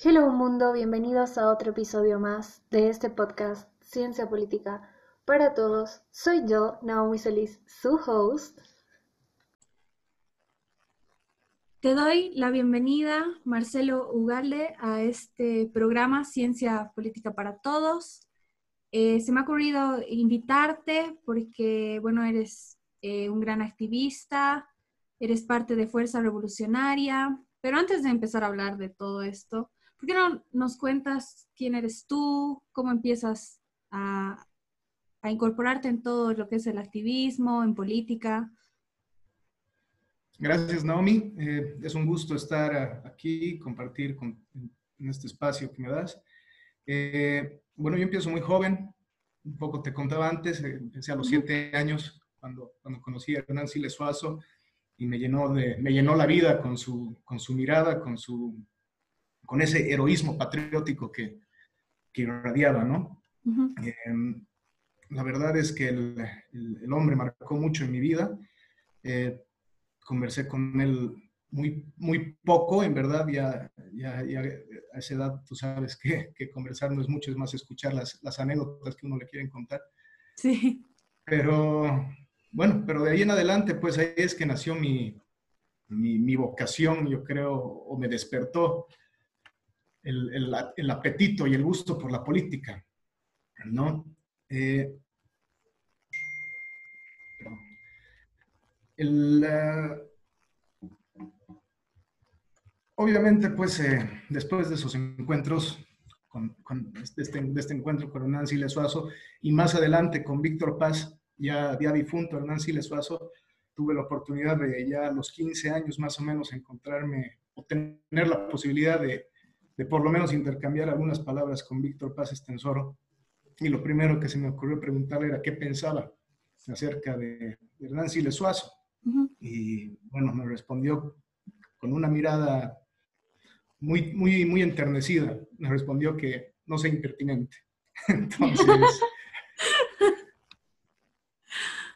Hello mundo, bienvenidos a otro episodio más de este podcast Ciencia Política para Todos. Soy yo, Naomi Solís, su host. Te doy la bienvenida, Marcelo Ugalde, a este programa Ciencia Política para Todos. Eh, se me ha ocurrido invitarte porque, bueno, eres eh, un gran activista, eres parte de Fuerza Revolucionaria, pero antes de empezar a hablar de todo esto, ¿Por qué no nos cuentas quién eres tú? ¿Cómo empiezas a, incorporarte en todo lo que es el activismo, en política? Gracias, Naomi. Eh, es un gusto estar aquí, compartir en este espacio que me das. Eh, bueno, yo empiezo muy joven, un poco te contaba antes, eh, empecé a los siete años cuando, cuando conocí a Hernán Siles Suazo y me llenó, de, me llenó la vida con su, con su mirada, con su con ese heroísmo patriótico que, que irradiaba, ¿no? Em, la verdad es que el, el, hombre marcó mucho en mi vida. Eh, conversé con él muy, muy poco, en verdad, ya, ya, ya, a esa edad tú sabes que, que, conversar no es mucho, es más escuchar las, las anécdotas que uno le quiere contar. Sí. Pero, bueno, pero de ahí en adelante, pues ahí es que nació mi, mi, mi vocación, yo creo, o me despertó el, apetito y el gusto por la política, ¿no? Eh, obviamente, pues, eh, después de esos encuentros, con, este, de, este, encuentro con Hernán Siles Suazo y más adelante con Víctor Paz, ya, ya difunto Hernán Siles Suazo, tuve la oportunidad de ya a los 15 años más o menos encontrarme o tener la posibilidad de, de por lo menos intercambiar algunas palabras con Víctor Paz Estensoro. Y lo primero que se me ocurrió preguntarle era qué pensaba acerca de, Hernán Siles Suazo. Y bueno, me respondió con una mirada muy, muy, muy enternecida. Me respondió que no sea impertinente. Entonces,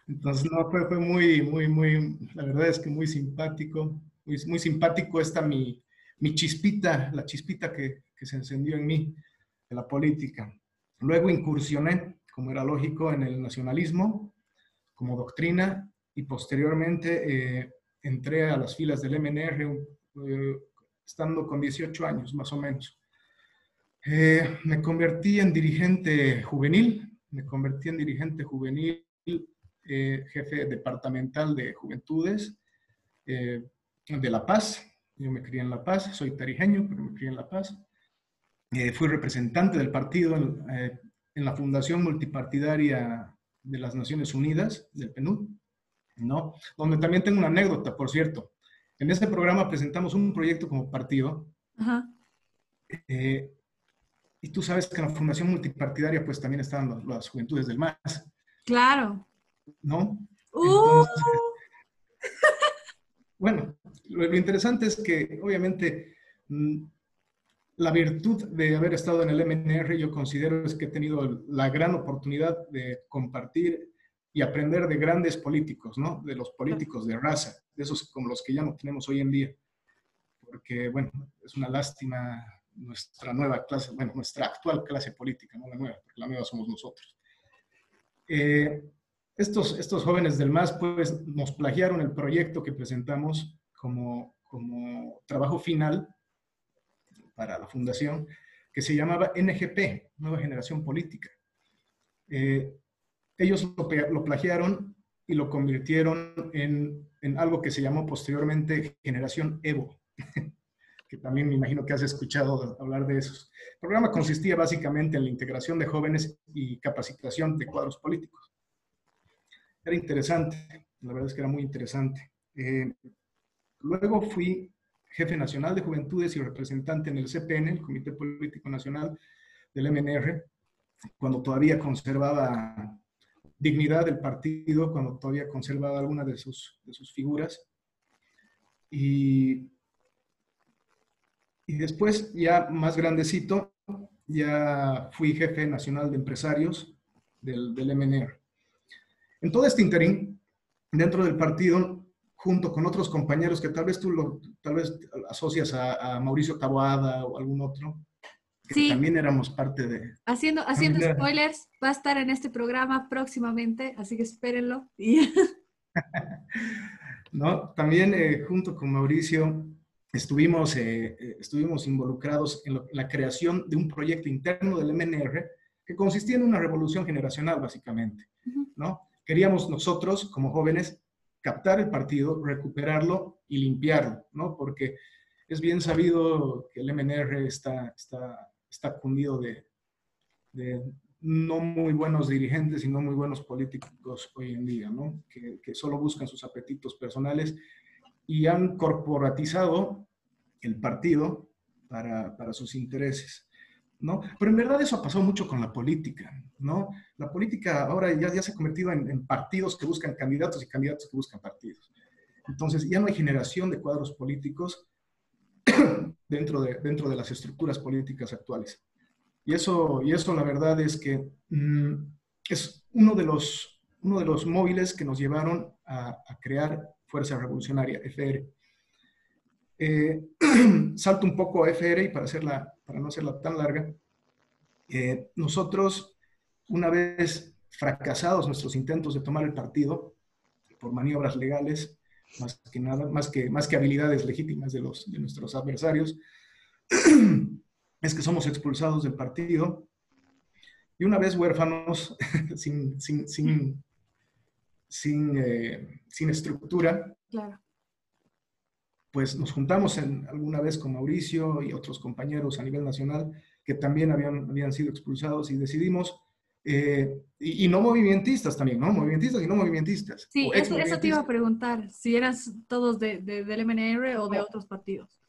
entonces no, fue, fue muy, muy, muy, la verdad es que muy simpático, muy, muy simpático esta mi, mi chispita, la chispita que, se encendió en mí, de la política. Luego incursioné, como era lógico, en el nacionalismo como doctrina y posteriormente eh, entré a las filas del MNR eh, estando con 18 años más o menos. Eh, me convertí en dirigente juvenil, me convertí en dirigente juvenil, jefe departamental de juventudes de La Paz, yo me crié en La Paz, soy tarijeño, pero me crié en La Paz. Eh, fui representante del partido en, eh, en, la Fundación Multipartidaria de las Naciones Unidas, del PNUD, ¿no? Donde también tengo una anécdota, por cierto. En este programa presentamos un proyecto como partido. Ajá. Eh, y tú sabes que en la Fundación Multipartidaria pues también están las juventudes del MAS. Claro. ¿No? Uh. bueno, lo, interesante es que obviamente mm, la virtud de haber estado en el MNR yo considero es que he tenido la gran oportunidad de compartir y aprender de grandes políticos, ¿no? De los políticos de raza, de esos como los que ya no tenemos hoy en día. Porque, bueno, es una lástima nuestra nueva clase, bueno, nuestra actual clase política, no la nueva, porque la nueva somos nosotros. Eh, estos, estos jóvenes del MAS, pues, nos plagiaron el proyecto que presentamos como, como trabajo final para la fundación, que se llamaba NGP, Nueva Generación Política. Eh, ellos lo, plagiaron y lo convirtieron en, en, algo que se llamó posteriormente Generación Evo, que también me imagino que has escuchado hablar de eso. El programa consistía básicamente en la integración de jóvenes y capacitación de cuadros políticos. Era interesante, la verdad es que era muy interesante. Eh, Luego fui jefe nacional de juventudes y representante en el CPN, el Comité Político Nacional del MNR, cuando todavía conservaba dignidad del partido, cuando todavía conservaba alguna de sus, de sus figuras. Y, y después, ya más grandecito, ya fui jefe nacional de empresarios del, del MNR. En todo este interín, dentro del partido, junto con otros compañeros que tal vez tú lo, tal vez asocias a, Mauricio Taboada o algún otro, que sí. también éramos parte de... Haciendo, haciendo spoilers, va a estar en este programa próximamente, así que espérenlo. ¿No? También eh, junto con Mauricio estuvimos, eh, eh, estuvimos involucrados en, la creación de un proyecto interno del MNR que consistía en una revolución generacional, básicamente, ¿no? Queríamos nosotros, como jóvenes, captar el partido, recuperarlo y limpiarlo, ¿no? Porque es bien sabido que el MNR está, está, está cundido de, no muy buenos dirigentes y no muy buenos políticos hoy en día, ¿no? Que, que solo buscan sus apetitos personales y han corporatizado el partido para, para sus intereses. ¿No? Pero en verdad eso ha pasado mucho con la política, ¿no? La política ahora ya, se ha convertido en, partidos que buscan candidatos y candidatos que buscan partidos. Entonces ya no hay generación de cuadros políticos dentro de, dentro de las estructuras políticas actuales. Y eso, y eso la verdad es que mm, es uno de, los, uno de los móviles que nos llevaron a, crear Fuerza Revolucionaria, FR. Eh, salto un poco a FR y para, hacerla, para no hacerla tan larga, eh, nosotros, una vez fracasados nuestros intentos de tomar el partido por maniobras legales, más que nada, más que, más que habilidades legítimas de, los, de nuestros adversarios, es que somos expulsados del partido. Y una vez huérfanos, sin, sin, sin, sin, eh, sin estructura, claro pues nos juntamos en, alguna vez con Mauricio y otros compañeros a nivel nacional que también habían, habían sido expulsados y decidimos, eh, y, no movimentistas también, ¿no? Movimentistas y no movimentistas. Sí, eso, eso, te iba a preguntar, si eran todos de, del MNR o de otros partidos.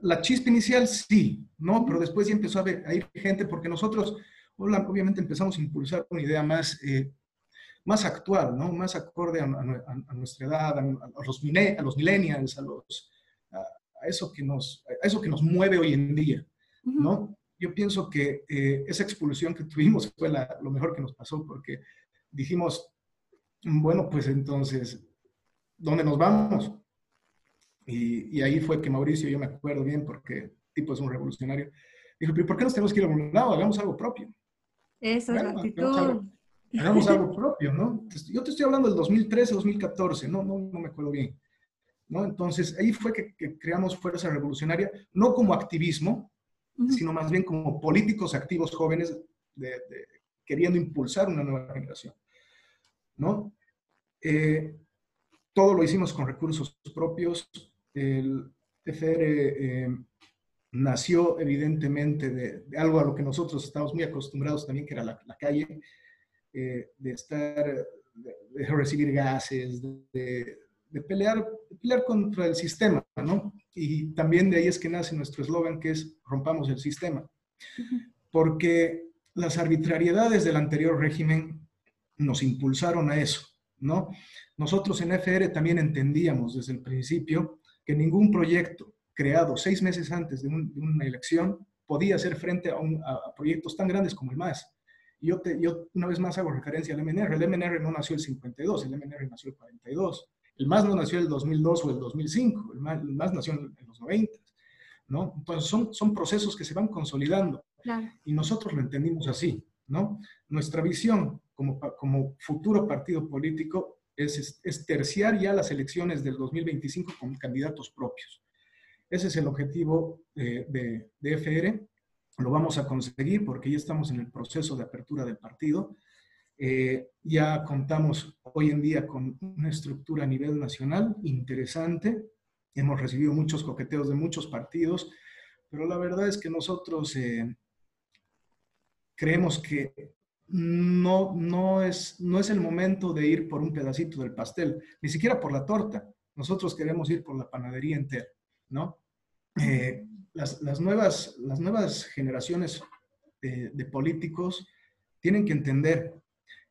La, chispa inicial sí, ¿no? Pero después ya empezó a, a ir gente porque nosotros obviamente empezamos a impulsar una idea más... Eh, más actual, ¿no? Más acorde a, nuestra edad, a, los, a los millennials, a, los, a, eso que nos, a eso que nos mueve hoy en día, ¿no? Yo pienso que eh, esa expulsión que tuvimos fue lo mejor que nos pasó porque dijimos, bueno, pues entonces, ¿dónde nos vamos? Y, y, ahí fue que Mauricio, yo me acuerdo bien porque tipo es un revolucionario, dijo, ¿por qué nos tenemos que ir a un lado? Hagamos algo propio. Esa es la actitud hagamos algo propio, ¿no? Yo te estoy hablando del 2013, 2014, no, no, no me acuerdo bien. ¿no? Entonces, ahí fue que, creamos Fuerza Revolucionaria, no como activismo, sino más bien como políticos activos jóvenes de, queriendo impulsar una nueva generación. ¿no? Eh, todo lo hicimos con recursos propios. El FR eh, nació evidentemente de, algo a lo que nosotros estamos muy acostumbrados también, que era la, la calle. Eh, de estar, de, recibir gases, de, pelear, pelear contra el sistema, ¿no? Y también de ahí es que nace nuestro eslogan que es rompamos el sistema. Porque las arbitrariedades del anterior régimen nos impulsaron a eso, ¿no? Nosotros en FR también entendíamos desde el principio que ningún proyecto creado seis meses antes de, una elección podía hacer frente a, a, proyectos tan grandes como el MAS. Yo, te, yo una vez más hago referencia al MNR. El MNR no nació el 52, el MNR nació el 42. El MAS no nació el 2002 o el 2005, el MAS, nació en, los 90. ¿no? Entonces son, son procesos que se van consolidando. Y nosotros lo entendimos así. ¿no? Nuestra visión como, como futuro partido político es, es, terciar ya las elecciones del 2025 con candidatos propios. Ese es el objetivo de, de, de FR lo vamos a conseguir porque ya estamos en el proceso de apertura del partido. Eh, ya contamos hoy en día con una estructura a nivel nacional interesante. Hemos recibido muchos coqueteos de muchos partidos, pero la verdad es que nosotros eh, creemos que no, no, es, no es el momento de ir por un pedacito del pastel, ni siquiera por la torta. Nosotros queremos ir por la panadería entera, ¿no? Eh, las, nuevas, las nuevas generaciones de, políticos tienen que entender,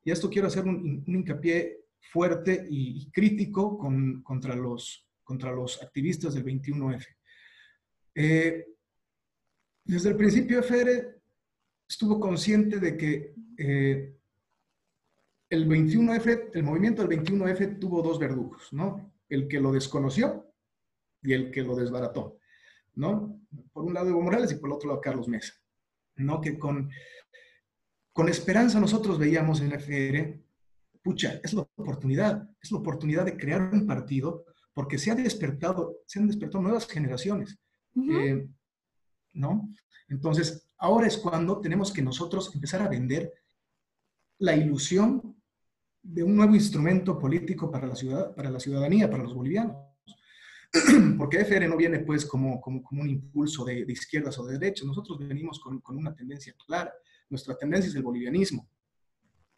y esto quiero hacer un, hincapié fuerte y, crítico contra, los, contra los activistas del 21F. Eh, desde el principio FR estuvo consciente de que eh, el 21F, el movimiento del 21F tuvo dos verdugos, ¿no? el que lo desconoció y el que lo desbarató, ¿no? Por un lado Evo Morales y por el otro lado Carlos Mesa, ¿no? Que con, con esperanza nosotros veíamos en la FR, pucha, es la oportunidad, es la oportunidad de crear un partido porque se, ha despertado, se han despertado nuevas generaciones, eh, ¿no? Entonces, ahora es cuando tenemos que nosotros empezar a vender la ilusión de un nuevo instrumento político para la, ciudad, para la ciudadanía, para los bolivianos. Porque FR no viene pues como, como, un impulso de, izquierdas o de derechas, nosotros venimos con, con una tendencia clara. Nuestra tendencia es el bolivianismo,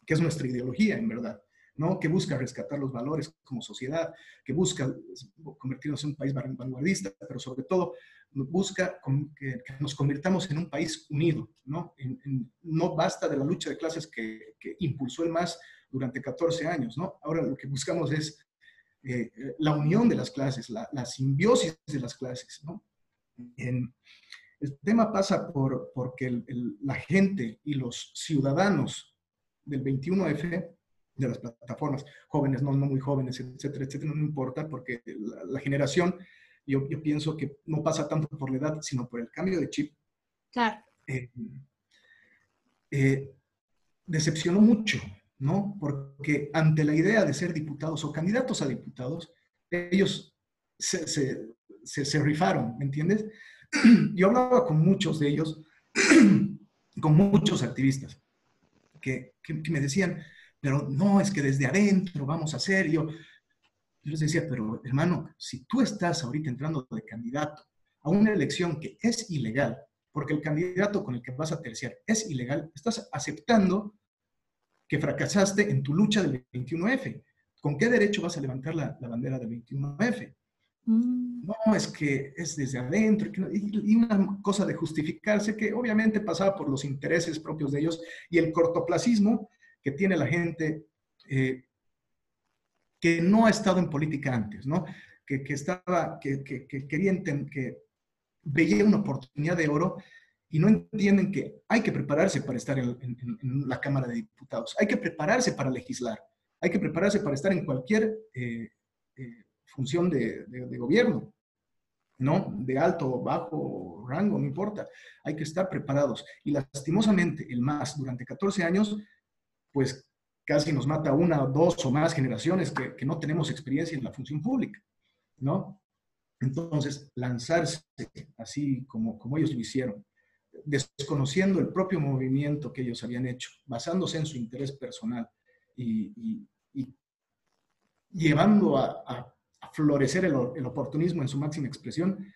que es nuestra ideología en verdad. ¿no? que busca rescatar los valores como sociedad, que busca convertirnos en un país vanguardista, pero sobre todo busca que, nos convirtamos en un país unido. ¿no? no basta de la lucha de clases que, impulsó el MAS durante 14 años. ¿no? Ahora lo que buscamos es eh, la unión de las clases, la, simbiosis de las clases. ¿no? el tema pasa por porque la gente y los ciudadanos del 21F de las plataformas, jóvenes, no, no muy jóvenes, etcétera, etcétera, no importa, porque la, generación, yo, yo, pienso que no pasa tanto por la edad, sino por el cambio de chip. Claro. Eh, eh, decepcionó mucho, ¿no? Porque ante la idea de ser diputados o candidatos a diputados, ellos se, se, se, rifaron, ¿me entiendes? Yo hablaba con muchos de ellos, con muchos activistas, que, que, me decían, pero no, es que desde adentro vamos a hacer. Yo, yo les decía, pero hermano, si tú estás ahorita entrando de candidato a una elección que es ilegal, porque el candidato con el que vas a terciar es ilegal, estás aceptando que fracasaste en tu lucha del 21F. ¿Con qué derecho vas a levantar la, bandera del 21F? Mm. No, es que es desde adentro, y, y, una cosa de justificarse que obviamente pasaba por los intereses propios de ellos y el cortoplacismo que tiene la gente eh, que no ha estado en política antes, ¿no? Que, que estaba, que, que, que quería que veía una oportunidad de oro y no entienden que hay que prepararse para estar en, la Cámara de Diputados, hay que prepararse para legislar, hay que prepararse para estar en cualquier eh, eh, función de, gobierno, ¿no? De alto bajo rango, no importa, hay que estar preparados. Y lastimosamente, el MAS durante 14 años pues casi nos mata una, dos o más generaciones que, no tenemos experiencia en la función pública, ¿no? Entonces, lanzarse así como, como ellos lo hicieron, desconociendo el propio movimiento que ellos habían hecho, basándose en su interés personal y, llevando a, florecer el, oportunismo en su máxima expresión,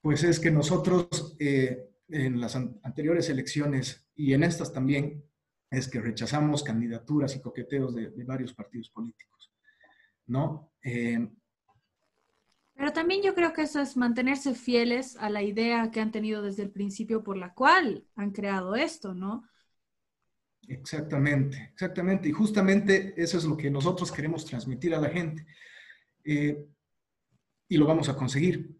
pues es que nosotros eh, en las anteriores elecciones y en estas también es que rechazamos candidaturas y coqueteos de, varios partidos políticos, ¿no? Eh, pero también yo creo que eso es mantenerse fieles a la idea que han tenido desde el principio por la cual han creado esto, ¿no? Exactamente, exactamente. Y justamente eso es lo que nosotros queremos transmitir a la gente. Eh, y lo vamos a conseguir,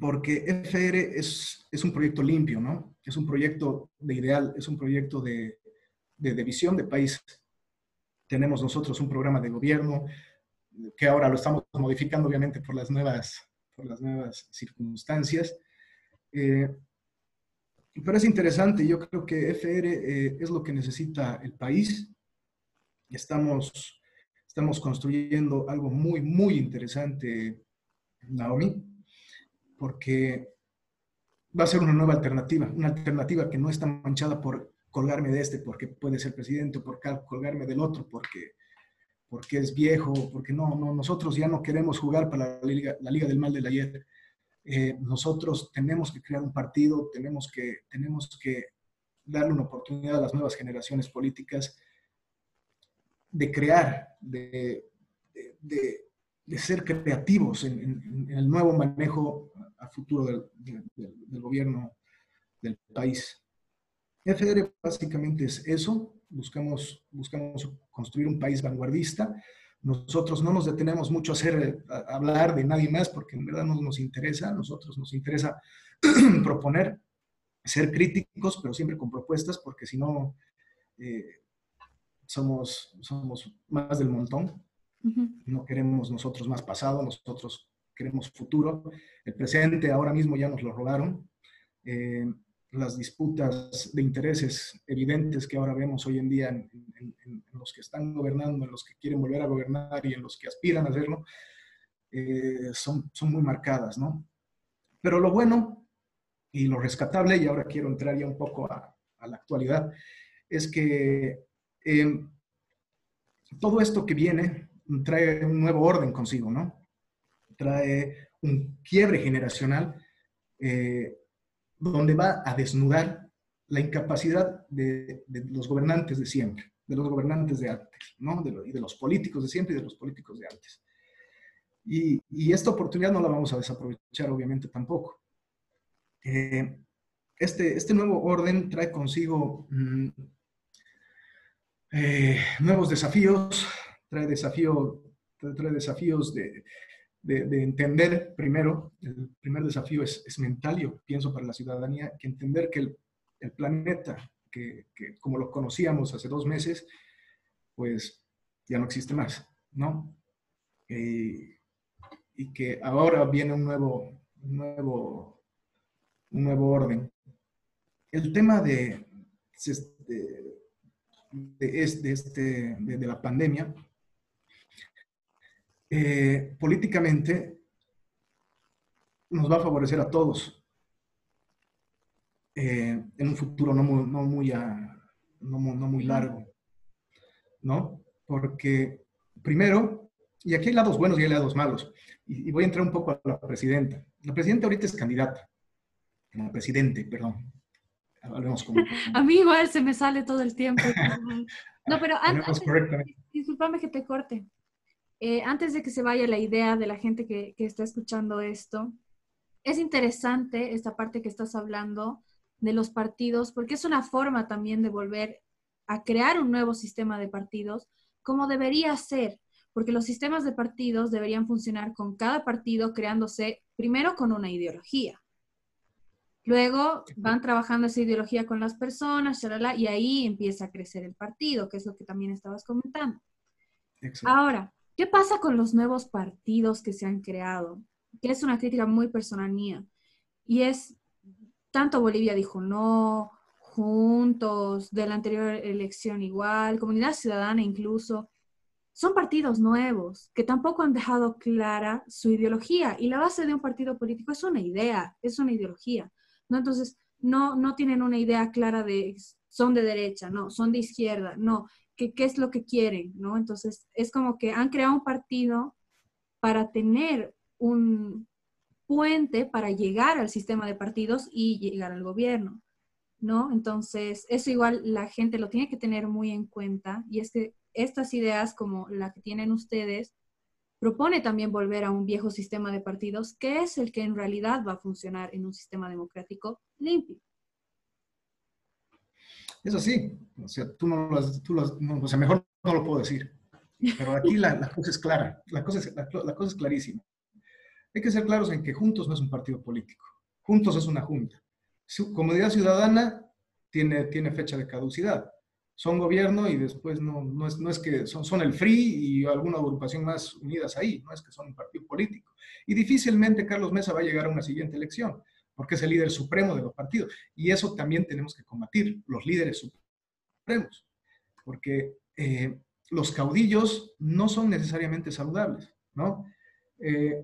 porque FR es, es un proyecto limpio, ¿no? Es un proyecto de ideal, es un proyecto de, de, visión de país. Tenemos nosotros un programa de gobierno que ahora lo estamos modificando obviamente por las nuevas, por las nuevas circunstancias. Eh, pero es interesante, yo creo que FR eh, es lo que necesita el país. Estamos, estamos construyendo algo muy, muy interesante, Naomi, porque va a ser una nueva alternativa, una alternativa que no está manchada por colgarme de este porque puede ser presidente o por colgarme del otro porque, porque es viejo, porque no, no, nosotros ya no queremos jugar para la Liga, la Liga del Mal del ayer. Eh, nosotros tenemos que crear un partido, tenemos que, tenemos que darle una oportunidad a las nuevas generaciones políticas de crear, de, de, ser creativos en, el nuevo manejo a futuro del, del gobierno del país. FDR básicamente es eso, buscamos, buscamos construir un país vanguardista. Nosotros no nos detenemos mucho a, hacer, hablar de nadie más porque en verdad no nos interesa, a nosotros nos interesa proponer, ser críticos, pero siempre con propuestas, porque si no, eh, somos, somos más del montón. No queremos nosotros más pasado, nosotros queremos futuro. El presente ahora mismo ya nos lo robaron. Eh, las disputas de intereses evidentes que ahora vemos hoy en día en, los que están gobernando, en los que quieren volver a gobernar y en los que aspiran a hacerlo, eh, son, son muy marcadas, ¿no? Pero lo bueno y lo rescatable, y ahora quiero entrar ya un poco a, la actualidad, es que eh, todo esto que viene trae un nuevo orden consigo, ¿no? Trae un quiebre generacional eh, donde va a desnudar la incapacidad de, los gobernantes de siempre, de los gobernantes de antes, ¿no? De y de los políticos de siempre y de los políticos de antes. Y, esta oportunidad no la vamos a desaprovechar, obviamente, tampoco. Eh, este, este nuevo orden trae consigo mm, eh, nuevos desafíos, trae, desafío, trae desafíos de, de, entender primero, el primer desafío es, es, mental, yo pienso para la ciudadanía, que entender que el, planeta, que, como lo conocíamos hace dos meses, pues ya no existe más, ¿no? Eh, y que ahora viene un nuevo, nuevo, un nuevo orden. El tema de, de, de, este, de la pandemia eh, políticamente nos va a favorecer a todos eh, en un futuro no muy, no muy, no, muy largo, ¿no? Porque primero, y aquí hay lados buenos y hay lados malos, y, voy a entrar un poco a la presidenta. La presidenta ahorita es candidata, no, presidente, perdón. Hablemos como, A mí igual se me sale todo el tiempo. no, pero antes, discúlpame que te corte. Eh, antes de que se vaya la idea de la gente que, está escuchando esto, es interesante esta parte que estás hablando de los partidos, porque es una forma también de volver a crear un nuevo sistema de partidos, como debería ser, porque los sistemas de partidos deberían funcionar con cada partido creándose primero con una ideología. Luego van trabajando esa ideología con las personas, y ahí empieza a crecer el partido, que es lo que también estabas comentando. Ahora, ¿Qué pasa con los nuevos partidos que se han creado? Que es una crítica muy personal mía. Y es, tanto Bolivia dijo no, juntos, de la anterior elección igual, comunidad ciudadana incluso, son partidos nuevos que tampoco han dejado clara su ideología. Y la base de un partido político es una idea, es una ideología. ¿no? Entonces, no, no tienen una idea clara de son de derecha, no, son de izquierda, no, qué es lo que quieren, ¿no? Entonces, es como que han creado un partido para tener un puente para llegar al sistema de partidos y llegar al gobierno, ¿no? Entonces, eso igual la gente lo tiene que tener muy en cuenta y es que estas ideas como la que tienen ustedes propone también volver a un viejo sistema de partidos que es el que en realidad va a funcionar en un sistema democrático limpio. Es así, o sea, tú no lo tú o sea, mejor no lo puedo decir, pero aquí la, cosa es clara, la cosa es, la, es clarísima. Hay que ser claros en que Juntos no es un partido político, Juntos es una junta. Su comunidad ciudadana tiene, tiene fecha de caducidad. Son gobierno y después no, no, es, no es que son, son el FRI y alguna agrupación más unidas ahí, no es que son un partido político. Y difícilmente Carlos Mesa va a llegar a una siguiente elección porque es el líder supremo de los partidos. Y eso también tenemos que combatir, los líderes supremos, porque eh, los caudillos no son necesariamente saludables, ¿no? Eh,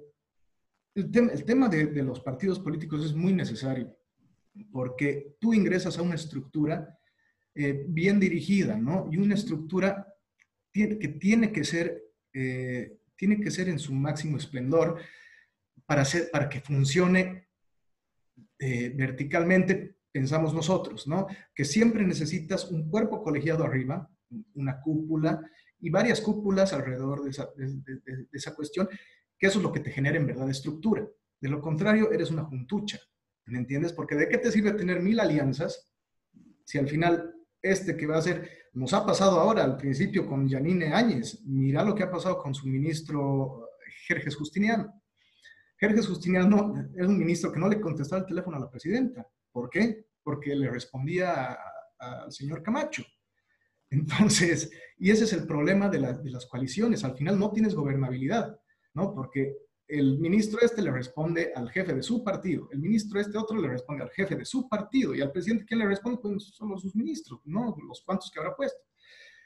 el, tema de, los partidos políticos es muy necesario, porque tú ingresas a una estructura eh, bien dirigida, ¿no? Y una estructura que tiene que ser, tiene que ser en su máximo esplendor para, hacer, para que funcione eh, verticalmente pensamos nosotros, ¿no? Que siempre necesitas un cuerpo colegiado arriba, una cúpula y varias cúpulas alrededor de esa, cuestión, que eso es lo que te genera en verdad estructura. De lo contrario, eres una juntucha, ¿me entiendes? Porque ¿de qué te sirve tener mil alianzas si al final este que va a ser, nos ha pasado ahora al principio con Janine Áñez, mira lo que ha pasado con su ministro Jerjes Justiniano. Jerjes Justiniano es un ministro que no le contestaba el teléfono a la presidenta. ¿Por qué? Porque le respondía al señor Camacho. Entonces, y ese es el problema de, las coaliciones. Al final no tienes gobernabilidad, ¿no? Porque el ministro este le responde al jefe de su partido, el ministro este otro le responde al jefe de su partido y al presidente ¿quién le responde, pues son sus ministros, no los cuantos que habrá puesto.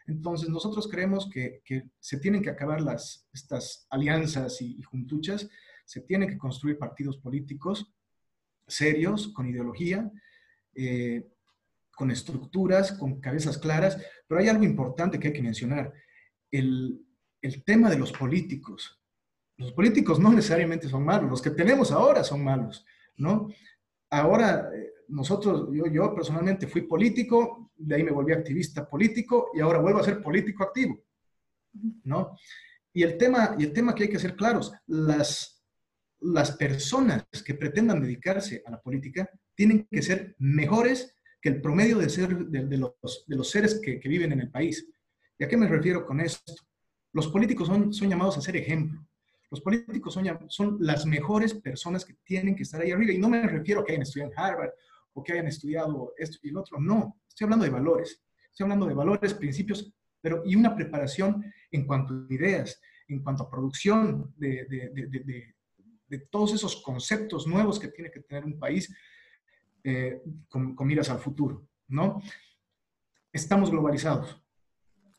Entonces, nosotros creemos que, que se tienen que acabar las, estas alianzas y juntuchas, se tienen que construir partidos políticos serios, con ideología, eh, con estructuras, con cabezas claras, pero hay algo importante que hay que mencionar, el, el tema de los políticos. Los políticos no necesariamente son malos, los que tenemos ahora son malos, ¿no? Ahora, eh, nosotros, yo, yo personalmente fui político, de ahí me volví activista político y ahora vuelvo a ser político activo, ¿no? Y el tema, y el tema que hay que ser claros, las, las personas que pretendan dedicarse a la política tienen que ser mejores que el promedio de, ser, de, los, de los, seres que, que, viven en el país. ¿Y a qué me refiero con esto? Los políticos son, son llamados a ser ejemplo. Los políticos son, son las mejores personas que tienen que estar ahí arriba. Y no me refiero a que hayan estudiado en Harvard o que hayan estudiado esto y lo otro. No, estoy hablando de valores. Estoy hablando de valores, principios, pero y una preparación en cuanto a ideas, en cuanto a producción de, de todos esos conceptos nuevos que tiene que tener un país eh, con, con, miras al futuro, ¿no? Estamos globalizados.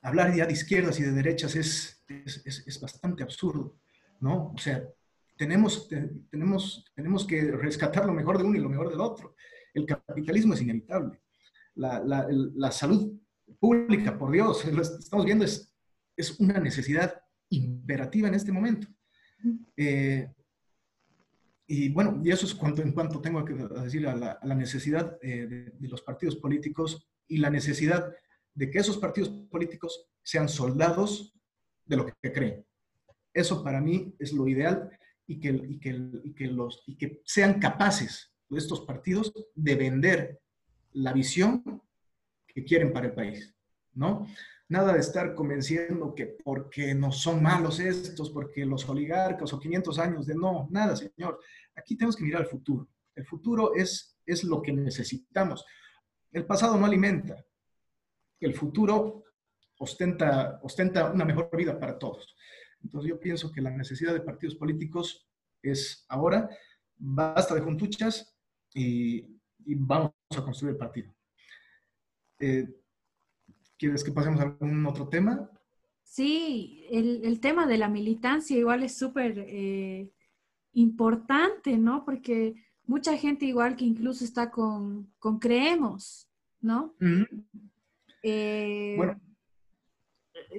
Hablar ya de izquierdas y de derechas es, es, es, es bastante absurdo. ¿no? O sea, tenemos, tenemos, tenemos que rescatar lo mejor de uno y lo mejor del otro. El capitalismo es inevitable. La, la, la salud pública, por Dios, lo estamos viendo, es, es una necesidad imperativa en este momento. Eh, y bueno, y eso es cuanto, en cuanto tengo que decir a la, a la necesidad eh, de, de, los partidos políticos y la necesidad de que esos partidos políticos sean soldados de lo que creen. Eso para mí es lo ideal y que, y que, y que, los, y que sean capaces estos partidos de vender la visión que quieren para el país, ¿no? Nada de estar convenciendo que porque no son malos estos, porque los oligarcas o 500 años de no, nada, señor. Aquí tenemos que mirar al futuro. El futuro es, es lo que necesitamos. El pasado no alimenta. El futuro ostenta, ostenta una mejor vida para todos. Entonces yo pienso que la necesidad de partidos políticos es ahora, basta de juntuchas y, y vamos a construir el partido. Eh, ¿Quieres que pasemos a algún otro tema? Sí, el, el tema de la militancia igual es súper eh, importante, ¿no? Porque mucha gente igual que incluso está con, con creemos, ¿no? Eh, bueno,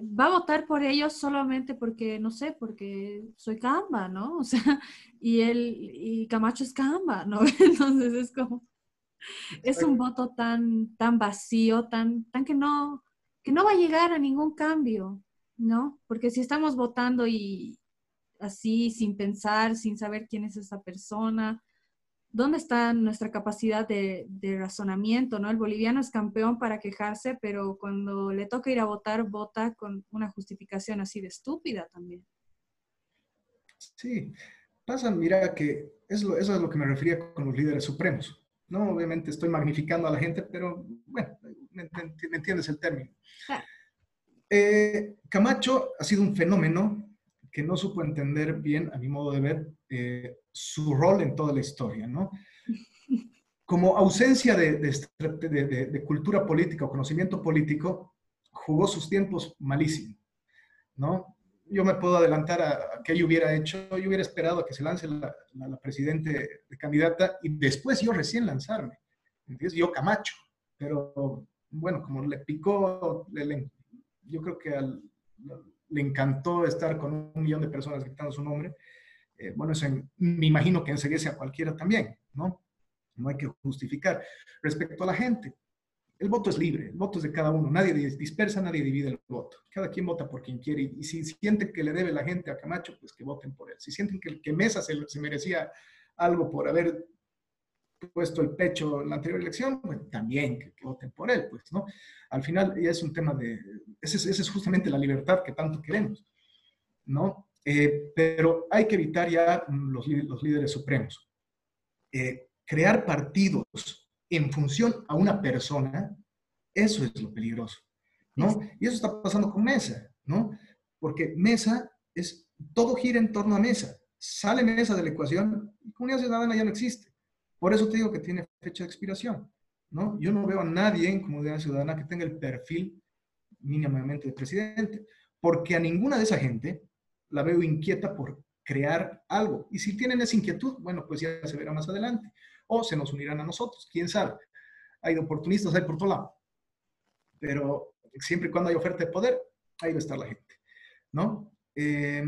va a votar por ellos solamente porque, no sé, porque soy Camba, ¿no? O sea, y él, y Camacho es Camba, ¿no? Entonces es como, es un voto tan, tan vacío, tan, tan que no, que no va a llegar a ningún cambio, ¿no? Porque si estamos votando y así, sin pensar, sin saber quién es esa persona, ¿dónde está nuestra capacidad de, de, razonamiento? ¿no? El boliviano es campeón para quejarse, pero cuando le toca ir a votar, vota con una justificación así de estúpida también. Sí, pasa, mira, que es lo, eso es lo que me refería con los líderes supremos. No, obviamente estoy magnificando a la gente, pero bueno, me, me entiendes el término. Ah. Eh, Camacho ha sido un fenómeno que no supo entender bien, a mi modo de ver, eh, su rol en toda la historia, ¿no? Como ausencia de, de, de, de, cultura política o conocimiento político, jugó sus tiempos malísimo, ¿no? Yo me puedo adelantar a, a qué yo hubiera hecho, yo hubiera esperado a que se lance la, la, la presidente de candidata y después yo recién lanzarme, ¿entiendes? Yo Camacho, pero bueno, como le picó, le, le, yo creo que al, le encantó estar con un millón de personas gritando su nombre, eh, bueno, eso me imagino que enseguece a cualquiera también, ¿no? No hay que justificar. Respecto a la gente, el voto es libre, el voto es de cada uno, nadie dispersa, nadie divide el voto. Cada quien vota por quien quiere y, si sienten que le debe la gente a Camacho, pues que voten por él. Si sienten que, que Mesa se, se merecía algo por haber puesto el pecho en la anterior elección, pues también que, que, voten por él, pues, ¿no? Al final ya es un tema de, esa es, es justamente la libertad que tanto queremos, ¿no? Eh, pero hay que evitar ya los, los líderes supremos. Eh, crear partidos en función a una persona, eso es lo peligroso. ¿no? Y eso está pasando con Mesa, ¿no? Porque Mesa es, todo gira en torno a Mesa. Sale Mesa de la ecuación y Comunidad Ciudadana ya no existe. Por eso te digo que tiene fecha de expiración, ¿no? Yo no veo a nadie en Comunidad Ciudadana que tenga el perfil mínimamente de presidente, porque a ninguna de esa gente la veo inquieta por crear algo. Y si tienen esa inquietud, bueno, pues ya se verá más adelante. O se nos unirán a nosotros, quién sabe. Hay oportunistas, hay por todo lado. Pero siempre y cuando hay oferta de poder, ahí va a estar la gente, ¿no? Eh,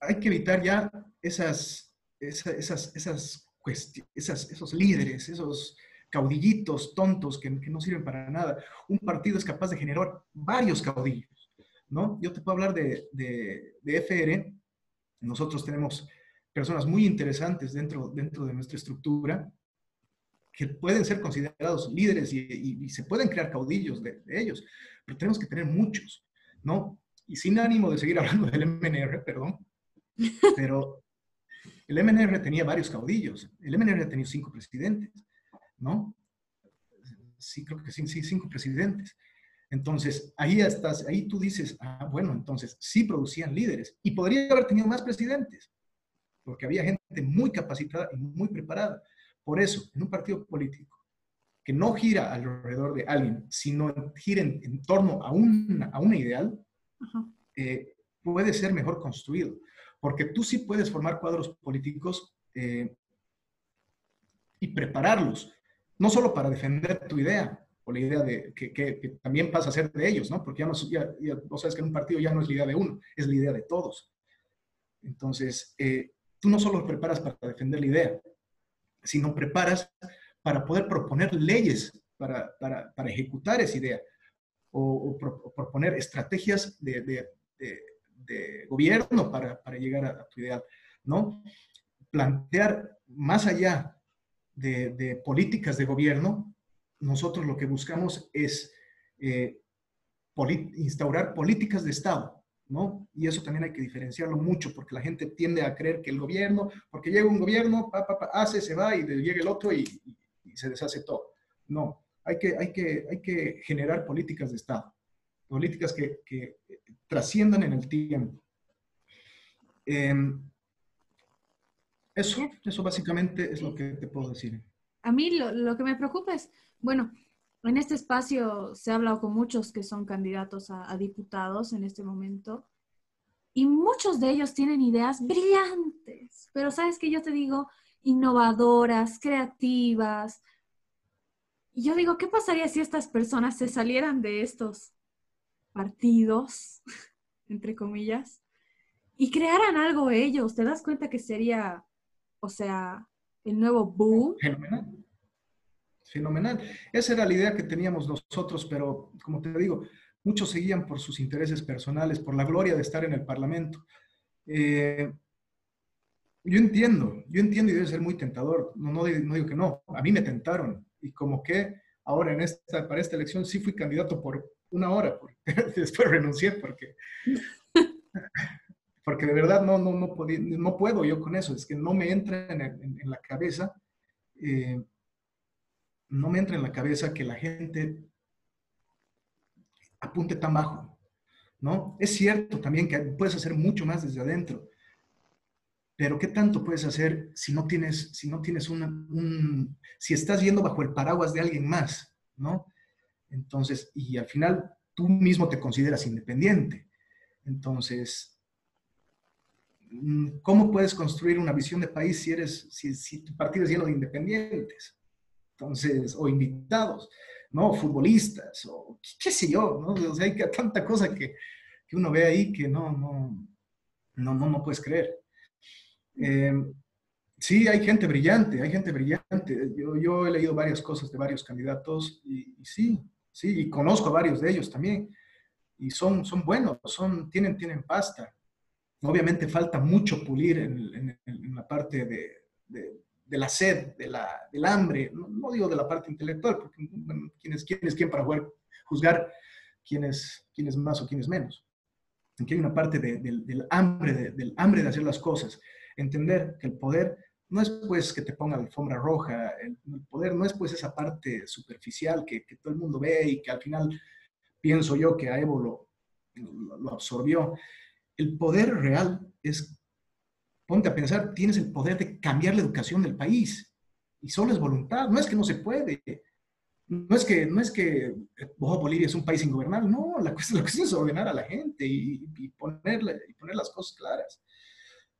hay que evitar ya esas, esas, esas, esos líderes, esos caudillitos tontos que, que, no sirven para nada. Un partido es capaz de generar varios caudillos, ¿no? Yo te puedo hablar de, de, de FR. Nosotros tenemos personas muy interesantes dentro, dentro de nuestra estructura que pueden ser considerados líderes y, se pueden crear caudillos de, ellos, pero tenemos que tener muchos, ¿no? Y sin ánimo de seguir hablando del MNR, perdón, pero el MNR tenía varios caudillos, el MNR ha tenido cinco presidentes, ¿no? Sí, creo que sí, sí, cinco presidentes. Entonces, ahí estás, ahí tú dices, ah, bueno, entonces sí producían líderes y podría haber tenido más presidentes, porque había gente muy capacitada y muy preparada. Por eso, en un partido político que no gira alrededor de alguien, sino gira en, torno a, un, a una ideal, eh, puede ser mejor construido. Porque tú sí puedes formar cuadros políticos eh, y prepararlos, no solo para defender tu idea, o la idea de que, también pasa a ser de ellos, ¿no? Porque ya no, ya, es que en un partido ya no es la idea de uno, es la idea de todos. Entonces, eh, tú no solo preparas para defender la idea, sino preparas para poder proponer leyes para, para, para ejecutar esa idea o, proponer estrategias de, gobierno para, para llegar a, tu idea, ¿no? Plantear más allá de, políticas de gobierno, nosotros lo que buscamos es eh, instaurar políticas de Estado, ¿no? Y eso también hay que diferenciarlo mucho porque la gente tiende a creer que el gobierno, porque llega un gobierno, pa, pa, hace, se va y llega el otro y, se deshace todo. No, hay que, hay, que, hay que generar políticas de Estado, políticas que, que trasciendan en el tiempo. Em, eso, eso básicamente es lo que te puedo decir. A mí lo, que me preocupa es, bueno, en este espacio se ha hablado con muchos que son candidatos a, diputados en este momento y muchos de ellos tienen ideas brillantes, pero sabes que yo te digo, innovadoras, creativas. Yo digo, ¿qué pasaría si estas personas se salieran de estos partidos, entre comillas, y crearan algo ellos? ¿Te das cuenta que sería, o sea, el nuevo boom? fenomenal. Esa era la idea que teníamos nosotros, pero como te digo, muchos seguían por sus intereses personales, por la gloria de estar en el Parlamento. Eh, yo entiendo, yo entiendo y debe ser muy tentador, no, no, digo que no, a mí me tentaron y como que ahora en esta, para esta elección sí fui candidato por una hora, después renuncié porque, porque de verdad no, no, no, no puedo yo con eso, es que no me entra en, la cabeza eh, no me entra en la cabeza que la gente apunte tan bajo, ¿no? Es cierto también que puedes hacer mucho más desde adentro, pero ¿qué tanto puedes hacer si no tienes, si no tienes un, si estás yendo bajo el paraguas de alguien más, ¿no? Entonces, y al final tú mismo te consideras independiente. Entonces, ¿cómo puedes construir una visión de país si eres, si, si tu partido es lleno de independientes? Entonces, o invitados, ¿no? Futbolistas, o qué sé yo, ¿no? O sea, hay tanta cosa que, que uno ve ahí que no, no, no, no, no puedes creer. Em, sí, hay gente brillante, hay gente brillante. Yo, yo he leído varias cosas de varios candidatos y, sí, sí, y conozco a varios de ellos también. Y son, son buenos, son, tienen, tienen pasta. Obviamente falta mucho pulir en, en, la parte de, de la sed, de la, del hambre, no, digo de la parte intelectual, porque ¿quién, es, quién es para juzgar quién es, quién es más o quién es menos. Aquí hay una parte del hambre, del hambre de hacer las cosas. Entender que el poder no es pues que te ponga la alfombra roja, el, poder no es pues esa parte superficial que, que, todo el mundo ve y que al final pienso yo que a Evo lo, absorbió. El poder real es, ponte a pensar, tienes el poder de cambiar la educación del país y solo es voluntad, no es que no se puede. No es que, no es que Bolivia es un país ingobernable, no, la cuestión, la es ordenar a la gente y, y, poner, y poner las cosas claras,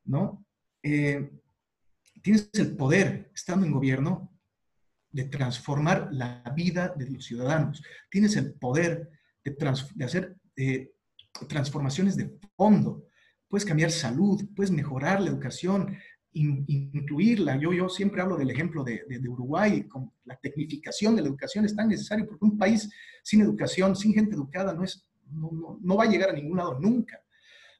¿no? Eh, tienes el poder, estando en gobierno, de transformar la vida de los ciudadanos. Tienes el poder de, hacer eh, transformaciones de fondo. Puedes cambiar salud, puedes mejorar la educación, incluirla. Yo, yo siempre hablo del ejemplo de, Uruguay, con la tecnificación de la educación es tan necesario porque un país sin educación, sin gente educada, no, es, no, no, va a llegar a ningún lado nunca,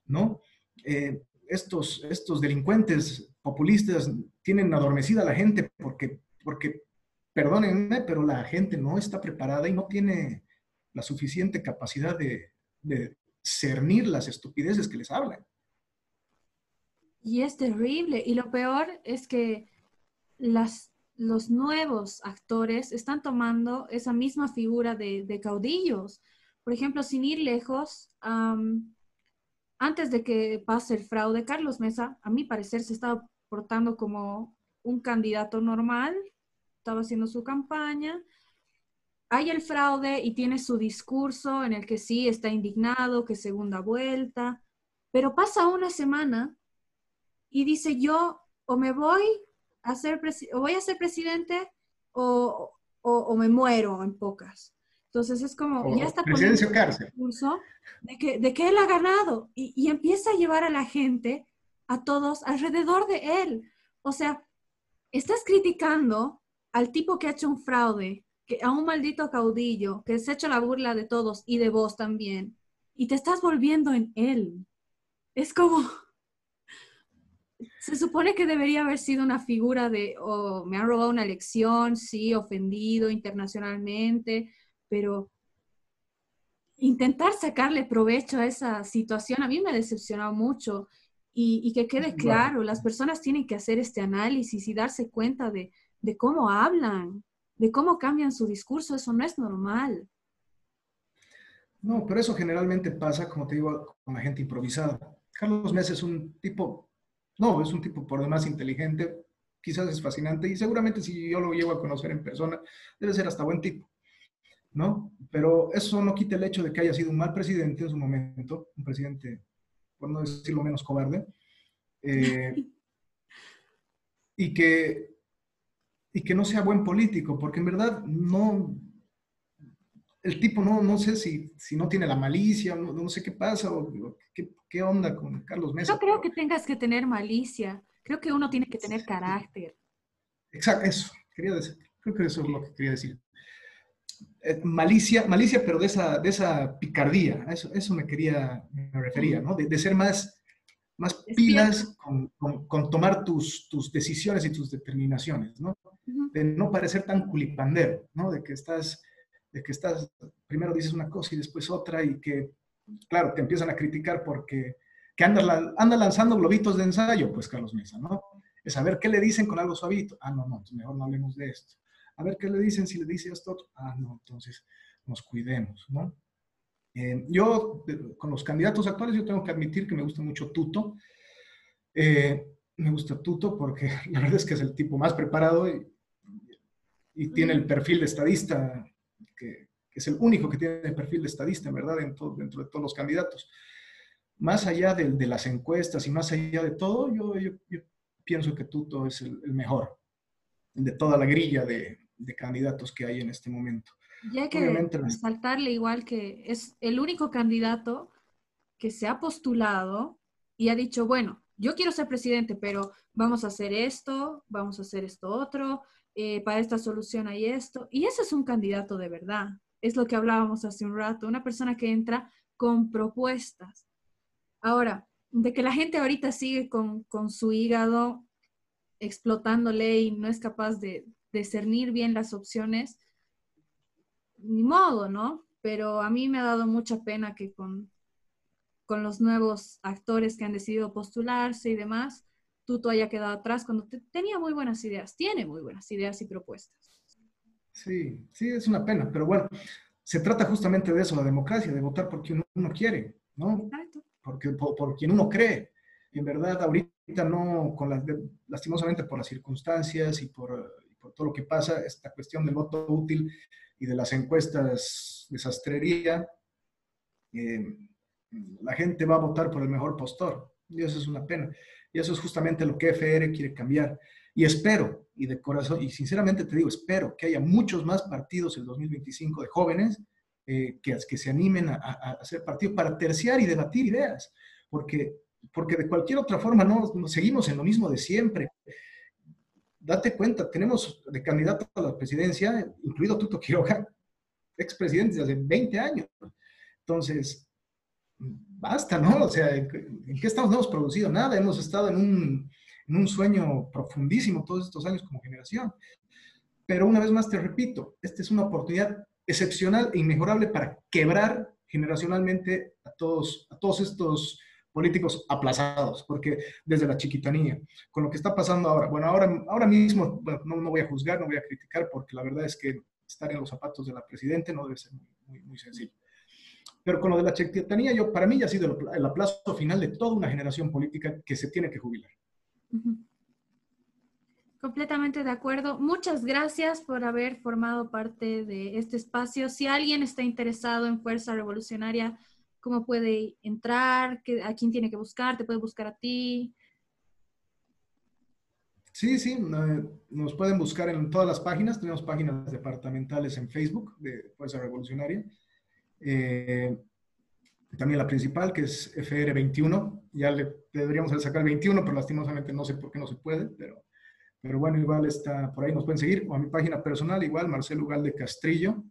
¿no? Eh, estos, estos delincuentes populistas tienen adormecida a la gente porque, porque, perdónenme, pero la gente no está preparada y no tiene la suficiente capacidad de, de cernir las estupideces que les hablan. Y es terrible. Y lo peor es que las, los nuevos actores están tomando esa misma figura de, caudillos. Por ejemplo, sin ir lejos, antes de que pase el fraude, Carlos Mesa, a mi parecer, se estaba portando como un candidato normal, estaba haciendo su campaña. Hay el fraude y tiene su discurso en el que sí está indignado, que segunda vuelta, pero pasa una semana y dice yo o me voy a ser, o voy a ser presidente o, o, me muero en pocas. Entonces es como, ya está poniendo el discurso de que, de que él ha ganado y, y, empieza a llevar a la gente, a todos, alrededor de él. O sea, estás criticando al tipo que ha hecho un fraude, a un maldito caudillo, que se ha hecho la burla de todos y de vos también, y te estás volviendo en él. Es como, se supone que debería haber sido una figura de, oh, me han robado una elección, sí, ofendido internacionalmente, pero intentar sacarle provecho a esa situación a mí me ha decepcionado mucho. Y, que quede claro, las personas tienen que hacer este análisis y darse cuenta de, de cómo hablan, de cómo cambian su discurso, eso no es normal. No, pero eso generalmente pasa, como te digo, con la gente improvisada. Carlos Mesa es un tipo no, es un tipo por demás inteligente, quizás es fascinante y seguramente si yo lo llevo a conocer en persona, debe ser hasta buen tipo, ¿no? Pero eso no quita el hecho de que haya sido un mal presidente en su momento, un presidente, por no decirlo menos cobarde, eh, y, que, y que no sea buen político, porque en verdad no, el tipo no, no sé si, si no tiene la malicia, no, no sé qué pasa, o, qué, qué, onda con Carlos Mesa. No creo que tengas que tener malicia, creo que uno tiene que tener carácter. Exacto, eso, quería decir, creo que eso es lo que quería decir. Malicia, malicia, pero de esa, de esa picardía, eso, eso me quería, me refería, ¿no? De, de ser más, más pilas con, con, con, tomar tus, tus decisiones y tus determinaciones, ¿no? De no parecer tan culipandero, ¿no? De que estás de que estás, primero dices una cosa y después otra y que, claro, te empiezan a criticar porque que andas, anda lanzando globitos de ensayo, pues Carlos Mesa, ¿no? Es a ver qué le dicen con algo suavito. Ah, no, no, mejor no hablemos de esto. A ver qué le dicen si le dice esto. Ah, no, entonces nos cuidemos, ¿no? Eh, yo, con los candidatos actuales, yo tengo que admitir que me gusta mucho Tuto. Eh, me gusta Tuto porque la verdad es que es el tipo más preparado y, tiene el perfil de estadista que, es el único que tiene el perfil de estadista, en verdad, dentro, de todos los candidatos. Más allá de, las encuestas y más allá de todo, yo, pienso que Tuto es el, mejor de toda la grilla de, de, candidatos que hay en este momento. Y hay que resaltarle igual que es el único candidato que se ha postulado y ha dicho, bueno, yo quiero ser presidente, pero vamos a hacer esto, vamos a hacer esto otro, eh, para esta solución hay esto. Y ese es un candidato de verdad. Es lo que hablábamos hace un rato, una persona que entra con propuestas. Ahora, de que la gente ahorita sigue con, con su hígado explotándole y no es capaz de discernir bien las opciones, ni modo, ¿no? Pero a mí me ha dado mucha pena que con, con los nuevos actores que han decidido postularse y demás, Tuto haya quedado atrás cuando tenía muy buenas ideas, tiene muy buenas ideas y propuestas. Sí, sí, es una pena, pero bueno, se trata justamente de eso, la democracia, de votar por quien uno quiere, ¿no? Porque, por, quien uno cree. Y en verdad, ahorita no, con lastimosamente por las circunstancias y por, todo lo que pasa, esta cuestión del voto útil y de las encuestas de sastrería, eh, la gente va a votar por el mejor postor. Y eso es una pena. Y eso es justamente lo que FR quiere cambiar. Y espero, y de corazón, y sinceramente te digo, espero que haya muchos más partidos en 2025 de jóvenes eh, que, que se animen a, hacer partido para terciar y debatir ideas, porque, porque de cualquier otra forma no, seguimos en lo mismo de siempre. Date cuenta, tenemos de candidato a la presidencia, incluido Tuto Quiroga, expresidente de hace 20 años. Entonces, basta, ¿no? O sea, ¿en qué estamos? No hemos producido nada, hemos estado en un, en un sueño profundísimo todos estos años como generación. Pero una vez más te repito, esta es una oportunidad excepcional e inmejorable para quebrar generacionalmente a todos, a todos estos políticos aplazados, porque desde la chiquitanía, con lo que está pasando ahora, bueno, ahora, ahora mismo no, no, voy a juzgar, no voy a criticar, porque la verdad es que estar en los zapatos de la presidente no debe ser muy, muy, sencillo. Pero con lo de la chiquitanía, yo, para mí ya ha sido el aplazo final de toda una generación política que se tiene que jubilar. Completamente de acuerdo. Muchas gracias por haber formado parte de este espacio. Si alguien está interesado en Fuerza Revolucionaria, ¿cómo puede entrar? ¿A quién tiene que buscar? ¿Te puede buscar a ti? Sí, sí, nos pueden buscar en todas las páginas. Tenemos páginas departamentales en Facebook de Fuerza Revolucionaria. Eh, también la principal, que es FR21. Ya le deberíamos sacar 21, pero lastimosamente no sé por qué no se puede, pero, pero bueno, igual está por ahí, nos pueden seguir, o a mi página personal, igual, Marcelo de Castrillo.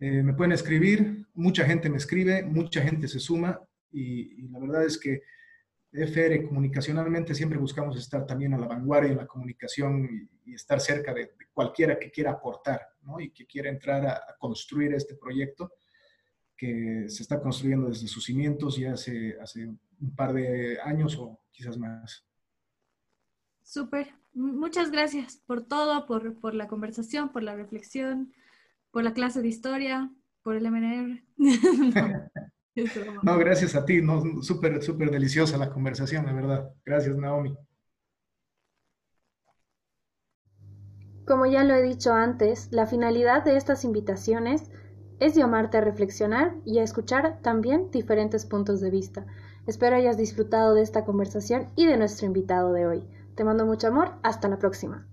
Eh, me pueden escribir, mucha gente me escribe, mucha gente se suma, y, la verdad es que FR comunicacionalmente siempre buscamos estar también a la vanguardia en la comunicación y, estar cerca de, cualquiera que quiera aportar ¿no? y que quiera entrar a construir este proyecto que se está construyendo desde sus cimientos ya hace, hace un par de años o quizás más. Súper. Muchas gracias por todo, por, por, la conversación, por la reflexión, por la clase de historia, por el MNR. no, gracias a ti. No, súper, súper deliciosa la conversación, la verdad. Gracias, Naomi. Como ya lo he dicho antes, la finalidad de estas invitaciones es llamarte a reflexionar y a escuchar también diferentes puntos de vista. Espero hayas disfrutado de esta conversación y de nuestro invitado de hoy. Te mando mucho amor, hasta la próxima.